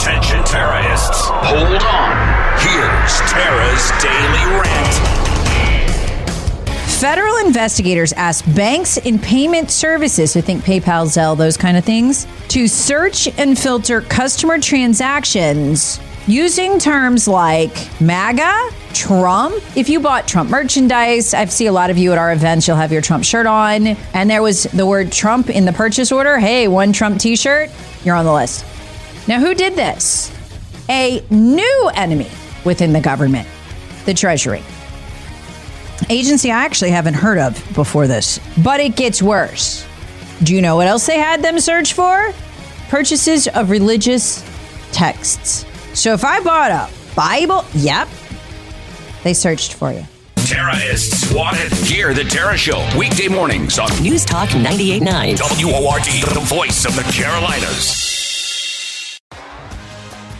Attention terrorists. Hold on. Here's Tara's Daily Rant. Federal investigators asked banks and payment services, so think PayPal, Zelle, those kind of things, to search and filter customer transactions using terms like MAGA, Trump. If you bought Trump merchandise, I see a lot of you at our events, you'll have your Trump shirt on, and there was the word Trump in the purchase order. Hey, one Trump t shirt, you're on the list. Now, who did this? A new enemy within the government, the Treasury. Agency I actually haven't heard of before this, but it gets worse. Do you know what else they had them search for? Purchases of religious texts. So if I bought a Bible, yep, they searched for you. Terrorists wanted. swatted. Hear the Tara Show weekday mornings on News Talk 98.9. WORD, the voice of the Carolinas.